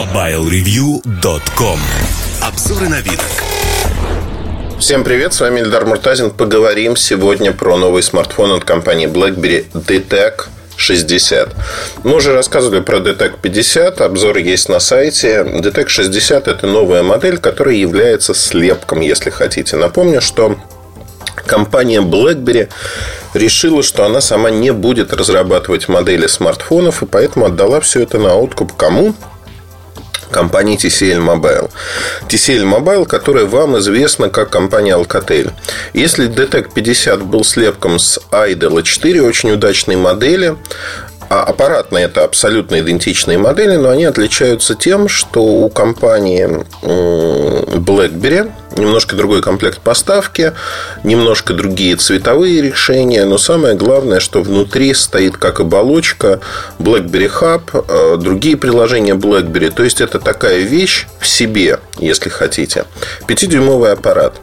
MobileReview.com Обзоры на вид. Всем привет, с вами Эльдар Муртазин. Поговорим сегодня про новый смартфон от компании BlackBerry DTEC 60. Мы уже рассказывали про DTEC 50, обзор есть на сайте. DTEC 60 это новая модель, которая является слепком, если хотите. Напомню, что компания BlackBerry решила, что она сама не будет разрабатывать модели смартфонов, и поэтому отдала все это на откуп кому? Компании TCL Mobile. TCL Mobile, которая вам известна как компания Alcatel. Если DTEC 50 был слепком с Idol 4 очень удачной модели, а аппаратные это абсолютно идентичные модели, но они отличаются тем, что у компании BlackBerry немножко другой комплект поставки, немножко другие цветовые решения, но самое главное, что внутри стоит как оболочка BlackBerry Hub, э, другие приложения BlackBerry. То есть это такая вещь в себе, если хотите. 5-дюймовый аппарат.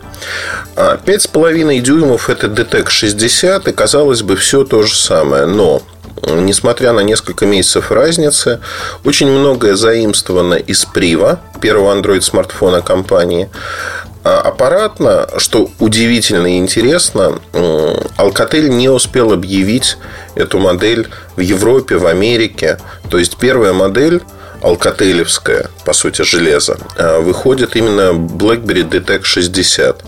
5,5 а дюймов это DTEC 60, и казалось бы, все то же самое. Но несмотря на несколько месяцев разницы, очень многое заимствовано из Прива, первого Android-смартфона компании. А аппаратно, что удивительно и интересно, Alcatel не успел объявить эту модель в Европе, в Америке. То есть первая модель алкателевское, по сути, железо, а, выходит именно BlackBerry DTEC 60.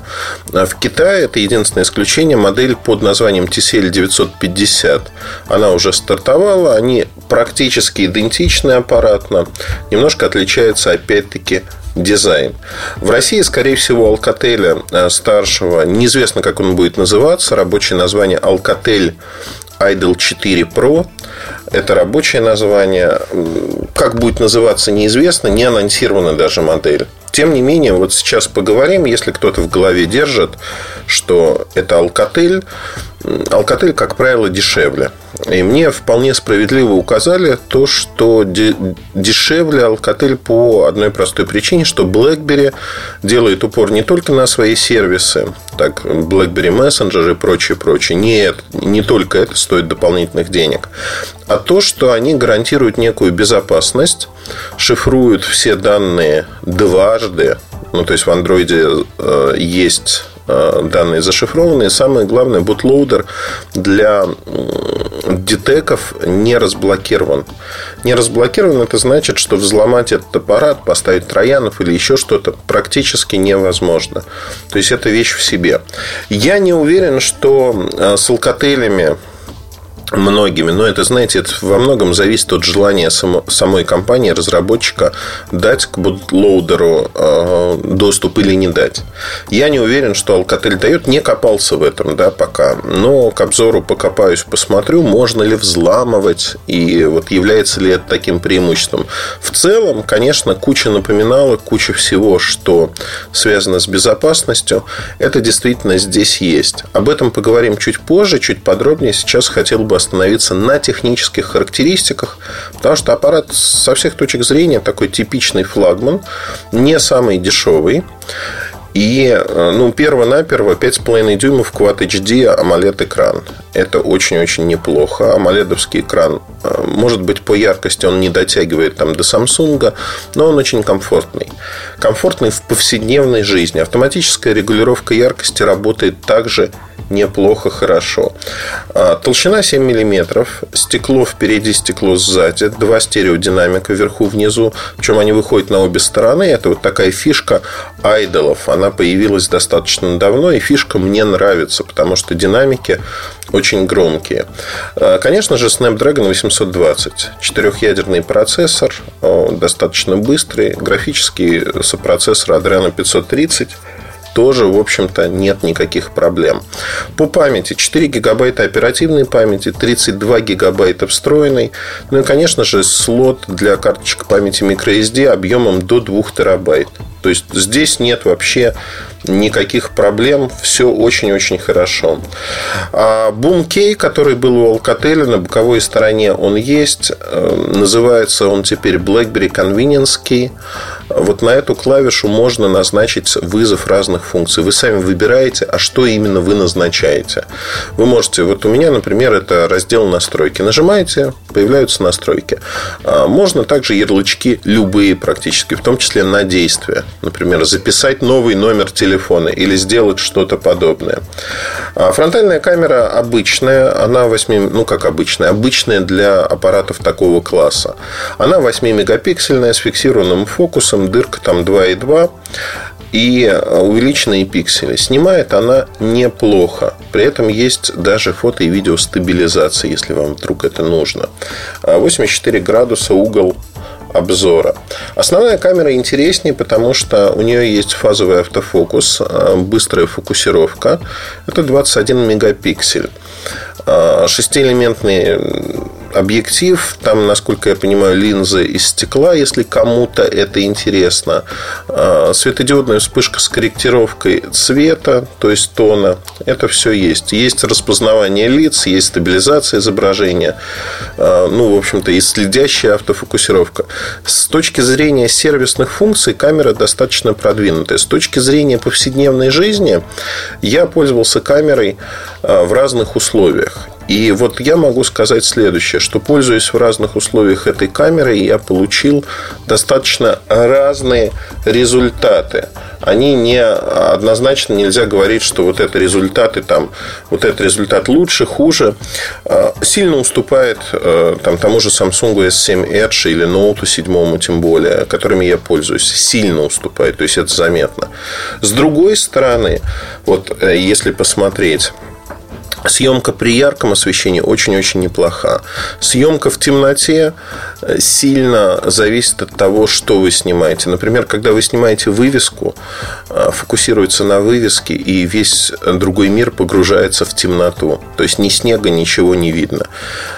А в Китае это единственное исключение. Модель под названием TCL 950. Она уже стартовала. Они практически идентичны аппаратно. Немножко отличается, опять-таки, дизайн. В России, скорее всего, Alcatel а, старшего, неизвестно, как он будет называться, рабочее название Alcatel Idol 4 Pro. Это рабочее название. Как будет называться, неизвестно. Не анонсирована даже модель. Тем не менее, вот сейчас поговорим, если кто-то в голове держит, что это Alcatel. Alcatel, как правило, дешевле. И мне вполне справедливо указали то, что дешевле Alcatel по одной простой причине, что BlackBerry делает упор не только на свои сервисы, так BlackBerry Messenger и прочее, прочее. Нет, не только это стоит дополнительных денег, а то, что они гарантируют некую безопасность, шифруют все данные дважды, ну, то есть в андроиде э, есть Э, данные зашифрованные. Самое главное, бутлоудер для детеков не разблокирован. Не разблокирован это значит, что взломать этот аппарат, поставить троянов или еще что-то практически невозможно. То есть это вещь в себе. Я не уверен, что э, с алкотелями многими. Но это, знаете, это во многом зависит от желания само, самой компании, разработчика дать к бутлоудеру э, доступ или не дать. Я не уверен, что Alcatel дает. Не копался в этом, да, пока. Но к обзору покопаюсь, посмотрю, можно ли взламывать и вот является ли это таким преимуществом. В целом, конечно, куча напоминалок, куча всего, что связано с безопасностью. Это действительно здесь есть. Об этом поговорим чуть позже, чуть подробнее. Сейчас хотел бы остановиться на технических характеристиках, потому что аппарат со всех точек зрения такой типичный флагман, не самый дешевый. И, э, ну, перво-наперво 5,5 дюймов Quad HD AMOLED экран. Это очень-очень неплохо. AMOLED экран, э, может быть, по яркости он не дотягивает там до Samsung, но он очень комфортный. Комфортный в повседневной жизни. Автоматическая регулировка яркости работает также неплохо, хорошо. А, толщина 7 мм, стекло впереди, стекло сзади, два стереодинамика вверху, внизу, причем они выходят на обе стороны. Это вот такая фишка айдолов. Она появилась достаточно давно, и фишка мне нравится, потому что динамики очень громкие. А, конечно же, Snapdragon 820. Четырехъядерный процессор, достаточно быстрый. Графический сопроцессор Adreno 530 тоже, в общем-то, нет никаких проблем. По памяти 4 гигабайта оперативной памяти, 32 гигабайта встроенной. Ну и, конечно же, слот для карточек памяти microSD объемом до 2 терабайт. То есть здесь нет вообще никаких проблем, все очень-очень хорошо. А Key, который был у Alcatel на боковой стороне, он есть. Э, называется он теперь BlackBerry Convenience Key. Вот на эту клавишу можно назначить вызов разных функций. Вы сами выбираете, а что именно вы назначаете. Вы можете, вот у меня, например, это раздел настройки. Нажимаете, появляются настройки. А можно также ярлычки любые практически, в том числе на действия. Например, записать новый номер телефона или сделать что-то подобное. А фронтальная камера обычная, она 8, ну как обычная, обычная для аппаратов такого класса. Она 8 мегапиксельная с фиксированным фокусом, дырка там 2,2 и увеличенные пиксели. Снимает она неплохо. При этом есть даже фото и видео стабилизация, если вам вдруг это нужно. 84 градуса угол обзора. Основная камера интереснее, потому что у нее есть фазовый автофокус, э, быстрая фокусировка. Это 21 мегапиксель. Э, шестиэлементный объектив, там, насколько я понимаю, линзы из стекла, если кому-то это интересно. Э, светодиодная вспышка с корректировкой цвета, то есть тона. Это все есть. Есть распознавание лиц, есть стабилизация изображения. Ну, в общем-то, и следящая автофокусировка. С точки зрения сервисных функций камера достаточно продвинутая. С точки зрения повседневной жизни я пользовался камерой э, в разных условиях. И вот я могу сказать следующее, что пользуясь в разных условиях этой камерой, я получил достаточно разные результаты. Они не однозначно нельзя говорить, что вот это результаты там, вот этот результат лучше, хуже. А, сильно уступает э, там, тому же Samsung S7 Edge или Note 7 тем более, которыми я пользуюсь. Сильно уступает, то есть это заметно. С другой стороны, вот э, если посмотреть Съемка при ярком освещении очень-очень неплоха. Съемка в темноте э, сильно зависит от того, что вы снимаете. Например, когда вы снимаете вывеску, э, фокусируется на вывеске, и весь другой мир погружается в темноту. То есть ни снега, ничего не видно.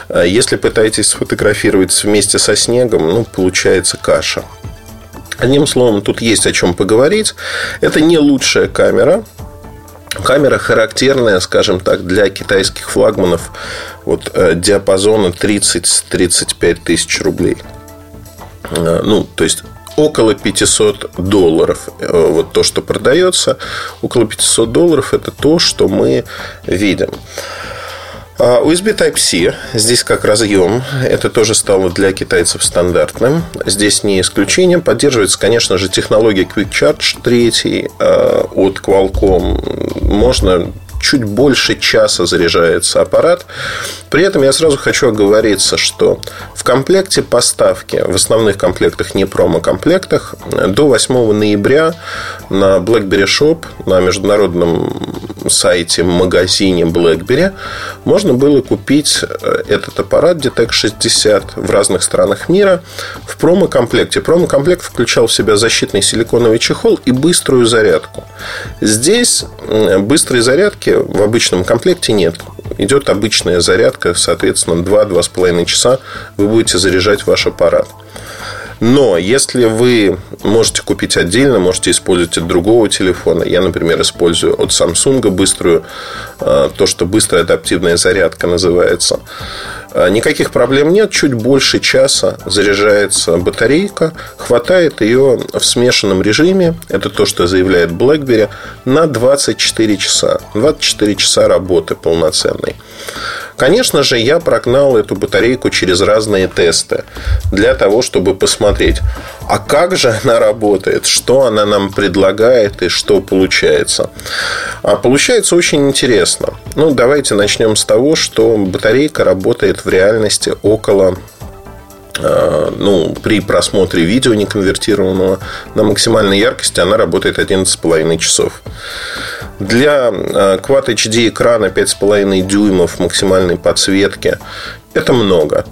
Э, если пытаетесь сфотографировать вместе со снегом, ну, получается каша. Одним словом, тут есть о чем поговорить. Это не лучшая камера, Камера характерная, скажем так, для китайских флагманов вот, э, диапазона 30-35 тысяч рублей. Э, ну, то есть около 500 долларов. Э, вот то, что продается, около 500 долларов это то, что мы видим. А, USB Type-C, здесь как разъем, это тоже стало для китайцев стандартным. Здесь не исключение. Поддерживается, конечно же, технология Quick Charge 3 а, от Qualcomm. Можно чуть больше часа заряжается аппарат. При этом я сразу хочу оговориться, что в комплекте поставки, в основных комплектах, не промо-комплектах, до 8 ноября на BlackBerry Shop, на международном сайте, магазине BlackBerry, можно было купить э, этот аппарат Detect 60 в разных странах мира в промо-комплекте. Промо-комплект включал в себя защитный силиконовый чехол и быструю зарядку. Здесь быстрой зарядки в обычном комплекте нет. Идет обычная зарядка, соответственно, 2-2,5 часа вы будете заряжать ваш аппарат. Но если вы можете купить отдельно, можете использовать от другого телефона. Я, например, использую от Samsung быструю, э, то, что быстрая адаптивная зарядка называется. Э, никаких проблем нет. Чуть больше часа заряжается батарейка. Хватает ее в смешанном режиме. Это то, что заявляет BlackBerry. На 24 часа. 24 часа работы полноценной. Конечно же, я прогнал эту батарейку через разные тесты для того, чтобы посмотреть, а как же она работает, что она нам предлагает и что получается. А получается очень интересно. Ну, давайте начнем с того, что батарейка работает в реальности около э, ну, при просмотре видео неконвертированного на максимальной яркости она работает 11,5 часов. Для э, Quad HD экрана 5,5 дюймов максимальной подсветки это много.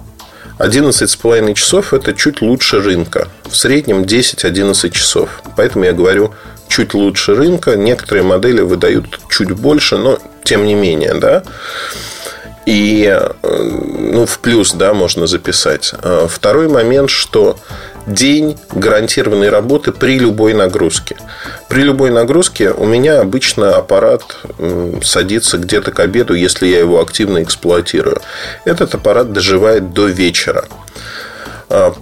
11,5 часов – это чуть лучше рынка. В среднем 10-11 часов. Поэтому я говорю, чуть лучше рынка. Некоторые модели выдают чуть больше, но тем не менее, да. И э, ну, в плюс, да, можно записать. Э, второй момент, что день гарантированной работы при любой нагрузке. При любой нагрузке у меня обычно аппарат садится где-то к обеду, если я его активно эксплуатирую. Этот аппарат доживает до вечера. А,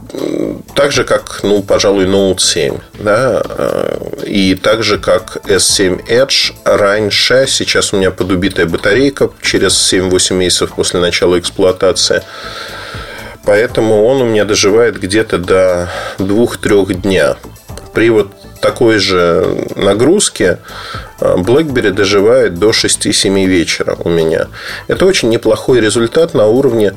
так же, как, ну, пожалуй, Note 7. Да? А, и так же, как S7 Edge раньше. Сейчас у меня подубитая батарейка через 7-8 месяцев после начала эксплуатации. Поэтому он у меня доживает где-то до 2-3 дня. При вот такой же нагрузке а, BlackBerry доживает до 6-7 вечера у меня. Это очень неплохой результат на уровне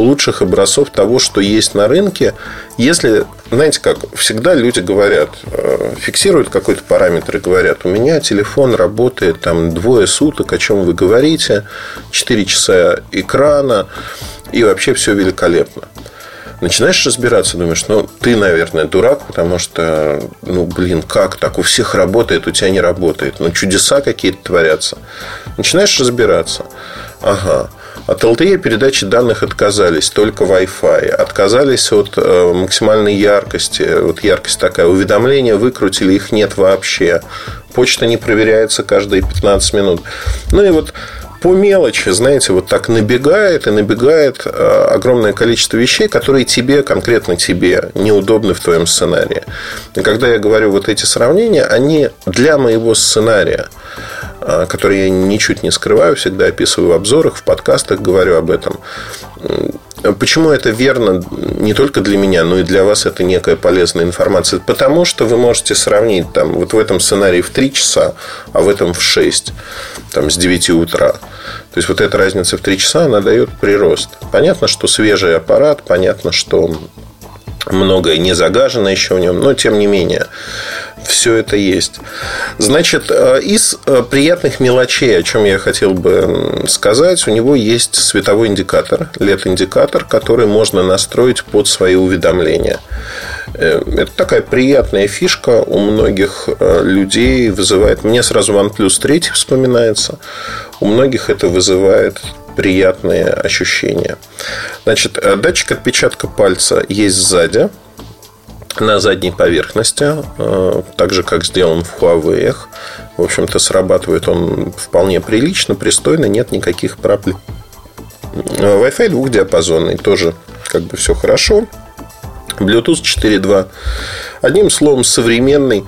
лучших образцов того, что есть на рынке. Если, знаете как, всегда люди говорят, э, фиксируют какой-то параметр и говорят, у меня телефон работает там двое суток, о чем вы говорите, 4 часа экрана, и вообще все великолепно. Начинаешь разбираться, думаешь, ну, ты, наверное, дурак, потому что, ну, блин, как так? У всех работает, у тебя не работает. Ну, чудеса какие-то творятся. Начинаешь разбираться. Ага. От LTE передачи данных отказались, только Wi-Fi. Отказались от э, максимальной яркости. Вот яркость такая. Уведомления выкрутили, их нет вообще. Почта не проверяется каждые 15 минут. Ну и вот по мелочи, знаете, вот так набегает и набегает э, огромное количество вещей, которые тебе, конкретно тебе, неудобны в твоем сценарии. И когда я говорю вот эти сравнения, они для моего сценария – а, который я ничуть не скрываю, всегда описываю в обзорах, в подкастах говорю об этом. Почему это верно не только для меня, но и для вас это некая полезная информация? Потому что вы можете сравнить там, вот в этом сценарии в 3 часа, а в этом в 6, там, с 9 утра. То есть, вот эта разница в 3 часа, она дает прирост. Понятно, что свежий аппарат, понятно, что многое не загажено еще в нем, но тем не менее все это есть. Значит, э, из э, приятных мелочей, о чем я хотел бы сказать, у него есть световой индикатор, LED-индикатор, который можно настроить под свои уведомления. Э, это такая приятная фишка у многих людей вызывает. Мне сразу OnePlus 3 вспоминается. У многих это вызывает приятные ощущения. Значит, датчик отпечатка пальца есть сзади на задней поверхности, э, так же, как сделан в Huawei. В общем-то, срабатывает он вполне прилично, пристойно, нет никаких проблем. Wi-Fi двухдиапазонный, тоже как бы все хорошо. Bluetooth 4.2. Одним словом, современный,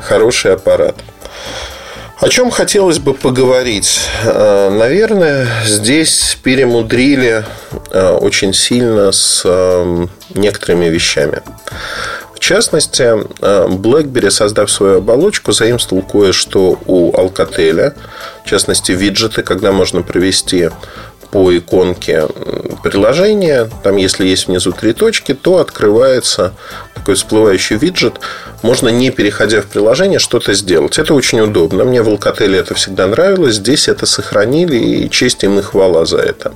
хороший аппарат. О чем хотелось бы поговорить? Э, наверное, здесь перемудрили э, очень сильно с эм, некоторыми вещами. В частности, э, BlackBerry, создав свою оболочку, заимствовал кое-что у Alcatel, в частности, виджеты, когда можно провести по иконке приложения, там если есть внизу три точки, то открывается такой всплывающий виджет. Можно, не переходя в приложение, что-то сделать. Это очень удобно. Мне в Alcatel это всегда нравилось. Здесь это сохранили, и честь им и хвала за это.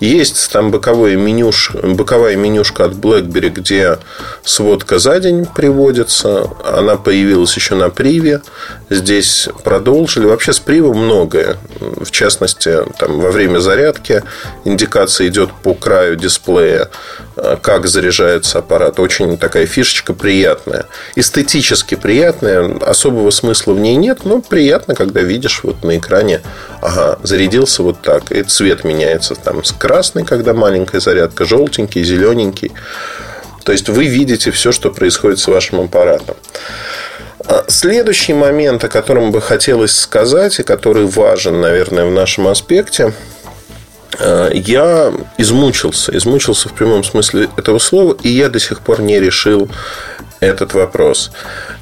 Есть там боковое менюш, боковая менюшка от BlackBerry, где сводка за день приводится. Она появилась еще на Приве. Здесь продолжили. Вообще с Прива многое. В частности, там, во время зарядки индикация идет по краю дисплея, как заряжается аппарат. Очень такая фишечка приятная. Эстетически приятная. Особого смысла в ней нет, но приятно, когда видишь вот на экране, ага, зарядился вот так. И цвет меняется там с красный, когда маленькая зарядка, желтенький, зелененький. То есть вы видите все, что происходит с вашим аппаратом. А следующий момент, о котором бы хотелось сказать, и который важен, наверное, в нашем аспекте, э, я измучился, измучился в прямом смысле этого слова, и я до сих пор не решил этот вопрос.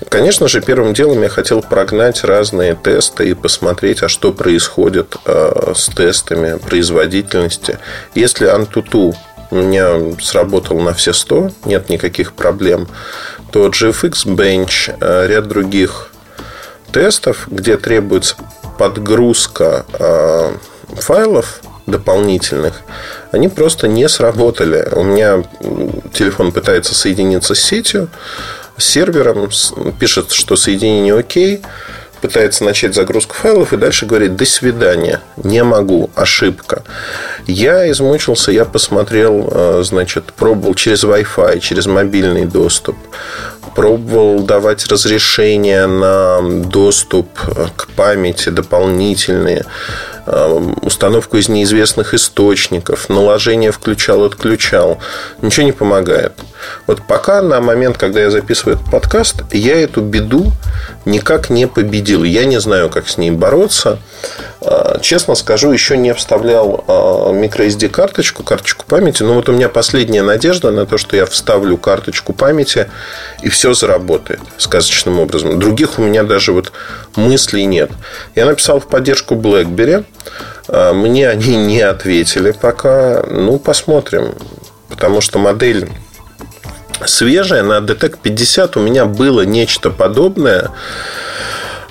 Конечно же, первым делом я хотел прогнать разные тесты и посмотреть, а что происходит э, с тестами производительности. Если Antutu у меня сработал на все 100, нет никаких проблем, то GFX Bench, э, ряд других тестов, где требуется подгрузка э, файлов дополнительных, они просто не сработали. У меня телефон пытается соединиться с сетью, с сервером, пишет, что соединение окей, пытается начать загрузку файлов и дальше говорит «до свидания, не могу, ошибка». Я измучился, я посмотрел, э, значит, пробовал через Wi-Fi, через мобильный доступ, пробовал давать разрешения на доступ к памяти дополнительные, э, установку из неизвестных источников, наложение включал-отключал. Ничего не помогает. Вот пока на момент, когда я записываю этот подкаст, я эту беду никак не победил. Я не знаю, как с ней бороться. А, честно скажу, еще не вставлял а, microSD карточку, карточку памяти. Но вот у меня последняя надежда на то, что я вставлю карточку памяти и все заработает сказочным образом. Других у меня даже вот мыслей нет. Я написал в поддержку BlackBerry. А, мне они не ответили пока. Ну, посмотрим. Потому что модель свежая. На DTEC 50 у меня было нечто подобное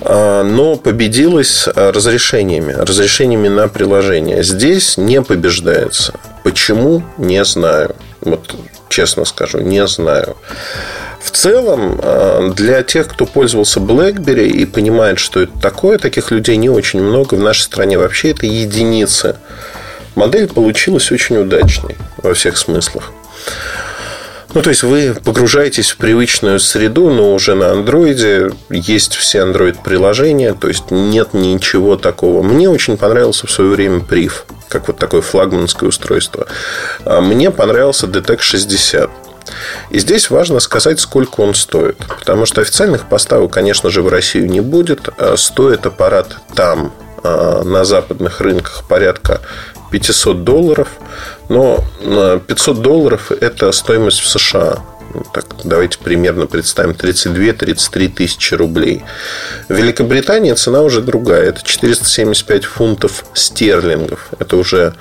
но победилась разрешениями, разрешениями на приложение. Здесь не побеждается. Почему? Не знаю. Вот честно скажу, не знаю. В целом, а, для тех, кто пользовался BlackBerry и понимает, что это такое, таких людей не очень много. В нашей стране вообще это единицы. Модель получилась очень удачной во всех смыслах. Ну, то есть вы погружаетесь в привычную среду, но уже на андроиде есть все Android-приложения, то есть нет ничего такого. Мне очень понравился в свое время Priv, как вот такое флагманское устройство. А мне понравился DTEC 60. И здесь важно сказать, сколько он стоит. Потому что официальных поставок, конечно же, в Россию не будет. А стоит аппарат там, а, на западных рынках, порядка 500 долларов. Но 500 долларов – это стоимость в США. Ну, так, давайте примерно представим 32-33 тысячи рублей. В Великобритании цена уже другая. Это 475 фунтов стерлингов. Это уже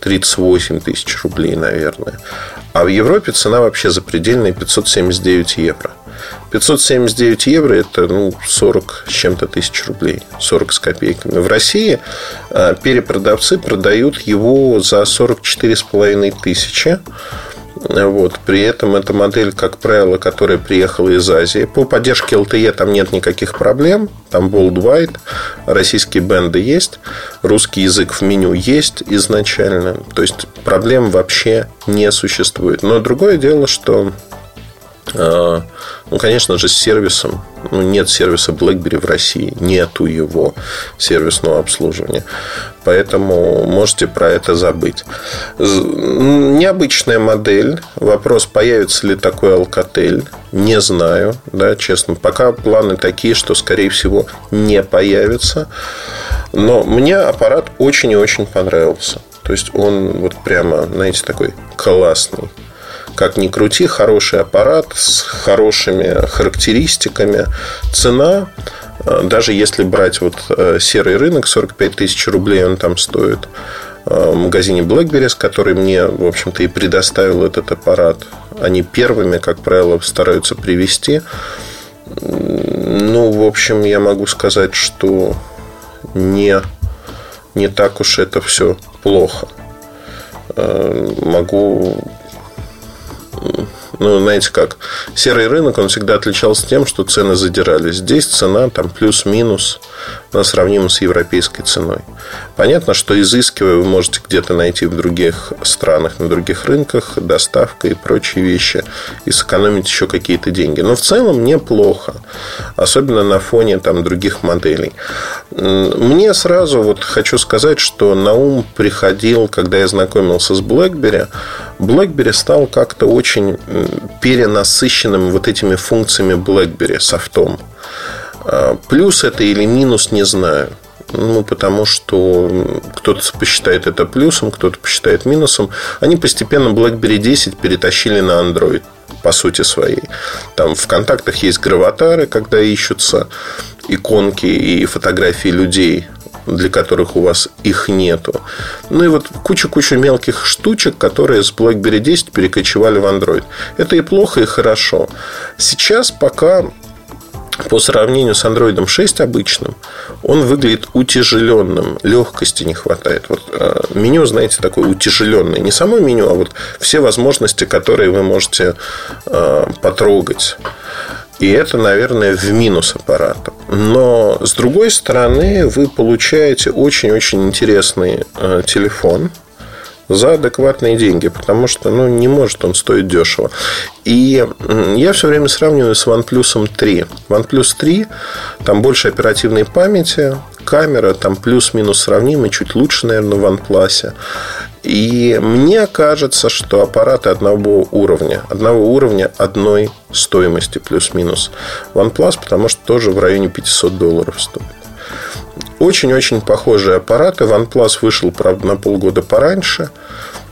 38 тысяч рублей, наверное. А в Европе цена вообще запредельная 579 евро. 579 евро это ну, 40 с чем-то тысяч рублей. 40 с копейками. В России а, перепродавцы продают его за 44,5 тысячи. Вот. При этом эта модель, как правило, которая приехала из Азии. По поддержке LTE там нет никаких проблем. Там worldwide. Российские бенды есть. Русский язык в меню есть изначально. То есть проблем вообще не существует. Но другое дело, что ну, конечно же, с сервисом. Ну, нет сервиса BlackBerry в России. Нету его сервисного обслуживания. Поэтому можете про это забыть. Необычная модель. Вопрос, появится ли такой Alcatel. Не знаю, да, честно. Пока планы такие, что, скорее всего, не появится. Но мне аппарат очень и очень понравился. То есть он вот прямо, знаете, такой классный как ни крути, хороший аппарат с хорошими характеристиками. Цена, э, даже если брать вот э, серый рынок, 45 тысяч рублей он там стоит, э, в магазине Blackberry, который мне, в общем-то, и предоставил этот аппарат. Они первыми, как правило, стараются привести. Ну, в общем, я могу сказать, что не, не так уж это все плохо. Могу ну, знаете как, серый рынок, он всегда отличался тем, что цены задирались. Здесь цена там плюс-минус она сравнима с европейской ценой. Понятно, что изыскивая вы можете где-то найти в других странах, на других рынках, доставка и прочие вещи, и сэкономить еще какие-то деньги. Но в целом неплохо, особенно на фоне там, других моделей. Мне сразу вот хочу сказать, что на ум приходил, когда я знакомился с BlackBerry, BlackBerry стал как-то очень перенасыщенным вот этими функциями BlackBerry софтом. А, плюс это или минус, не знаю. Ну, потому что кто-то посчитает это плюсом, кто-то посчитает минусом. Они постепенно BlackBerry 10 перетащили на Android по сути своей. Там в контактах есть граватары, когда ищутся иконки и фотографии людей, для которых у вас их нету. Ну и вот куча-куча мелких штучек, которые с BlackBerry 10 перекочевали в Android. Это и плохо, и хорошо. Сейчас пока по сравнению с Android 6 обычным, он выглядит утяжеленным, легкости не хватает. Вот э, меню, знаете, такое утяжеленное. Не само меню, а вот все возможности, которые вы можете э, потрогать. И это, наверное, в минус аппарата. Но, с другой стороны, вы получаете очень-очень интересный э, телефон за адекватные деньги, потому что ну, не может он стоить дешево. И я все время сравниваю с OnePlus 3. OnePlus 3, там больше оперативной памяти, камера там плюс-минус сравнимы, чуть лучше, наверное, в OnePlus. И мне кажется, что аппараты одного уровня, одного уровня одной стоимости плюс-минус. OnePlus, потому что тоже в районе 500 долларов стоит. Очень-очень похожие аппараты. OnePlus вышел, правда, на полгода пораньше.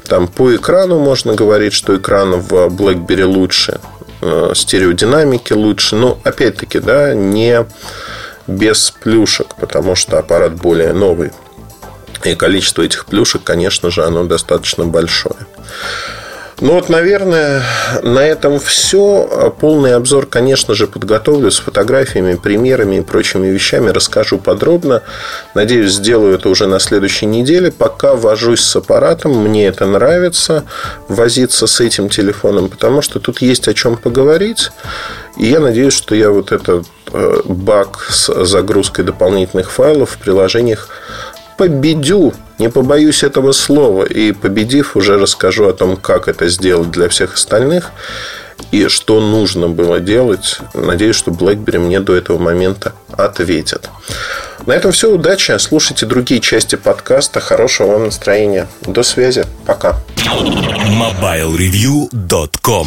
Там по экрану можно говорить, что экран в BlackBerry лучше, э, стереодинамики лучше. Но, опять-таки, да, не без плюшек, потому что аппарат более новый. И количество этих плюшек, конечно же, оно достаточно большое. Ну вот, наверное, на этом все. Полный обзор, конечно же, подготовлю с фотографиями, примерами и прочими вещами. Расскажу подробно. Надеюсь, сделаю это уже на следующей неделе. Пока вожусь с аппаратом. Мне это нравится, возиться с этим телефоном, потому что тут есть о чем поговорить. И я надеюсь, что я вот этот э, баг с загрузкой дополнительных файлов в приложениях победю, не побоюсь этого слова. И победив, уже расскажу о том, как это сделать для всех остальных и что нужно было делать. Надеюсь, что BlackBerry мне до этого момента ответит. На этом все. Удачи. Слушайте другие части подкаста. Хорошего вам настроения. До связи. Пока. MobileReview.com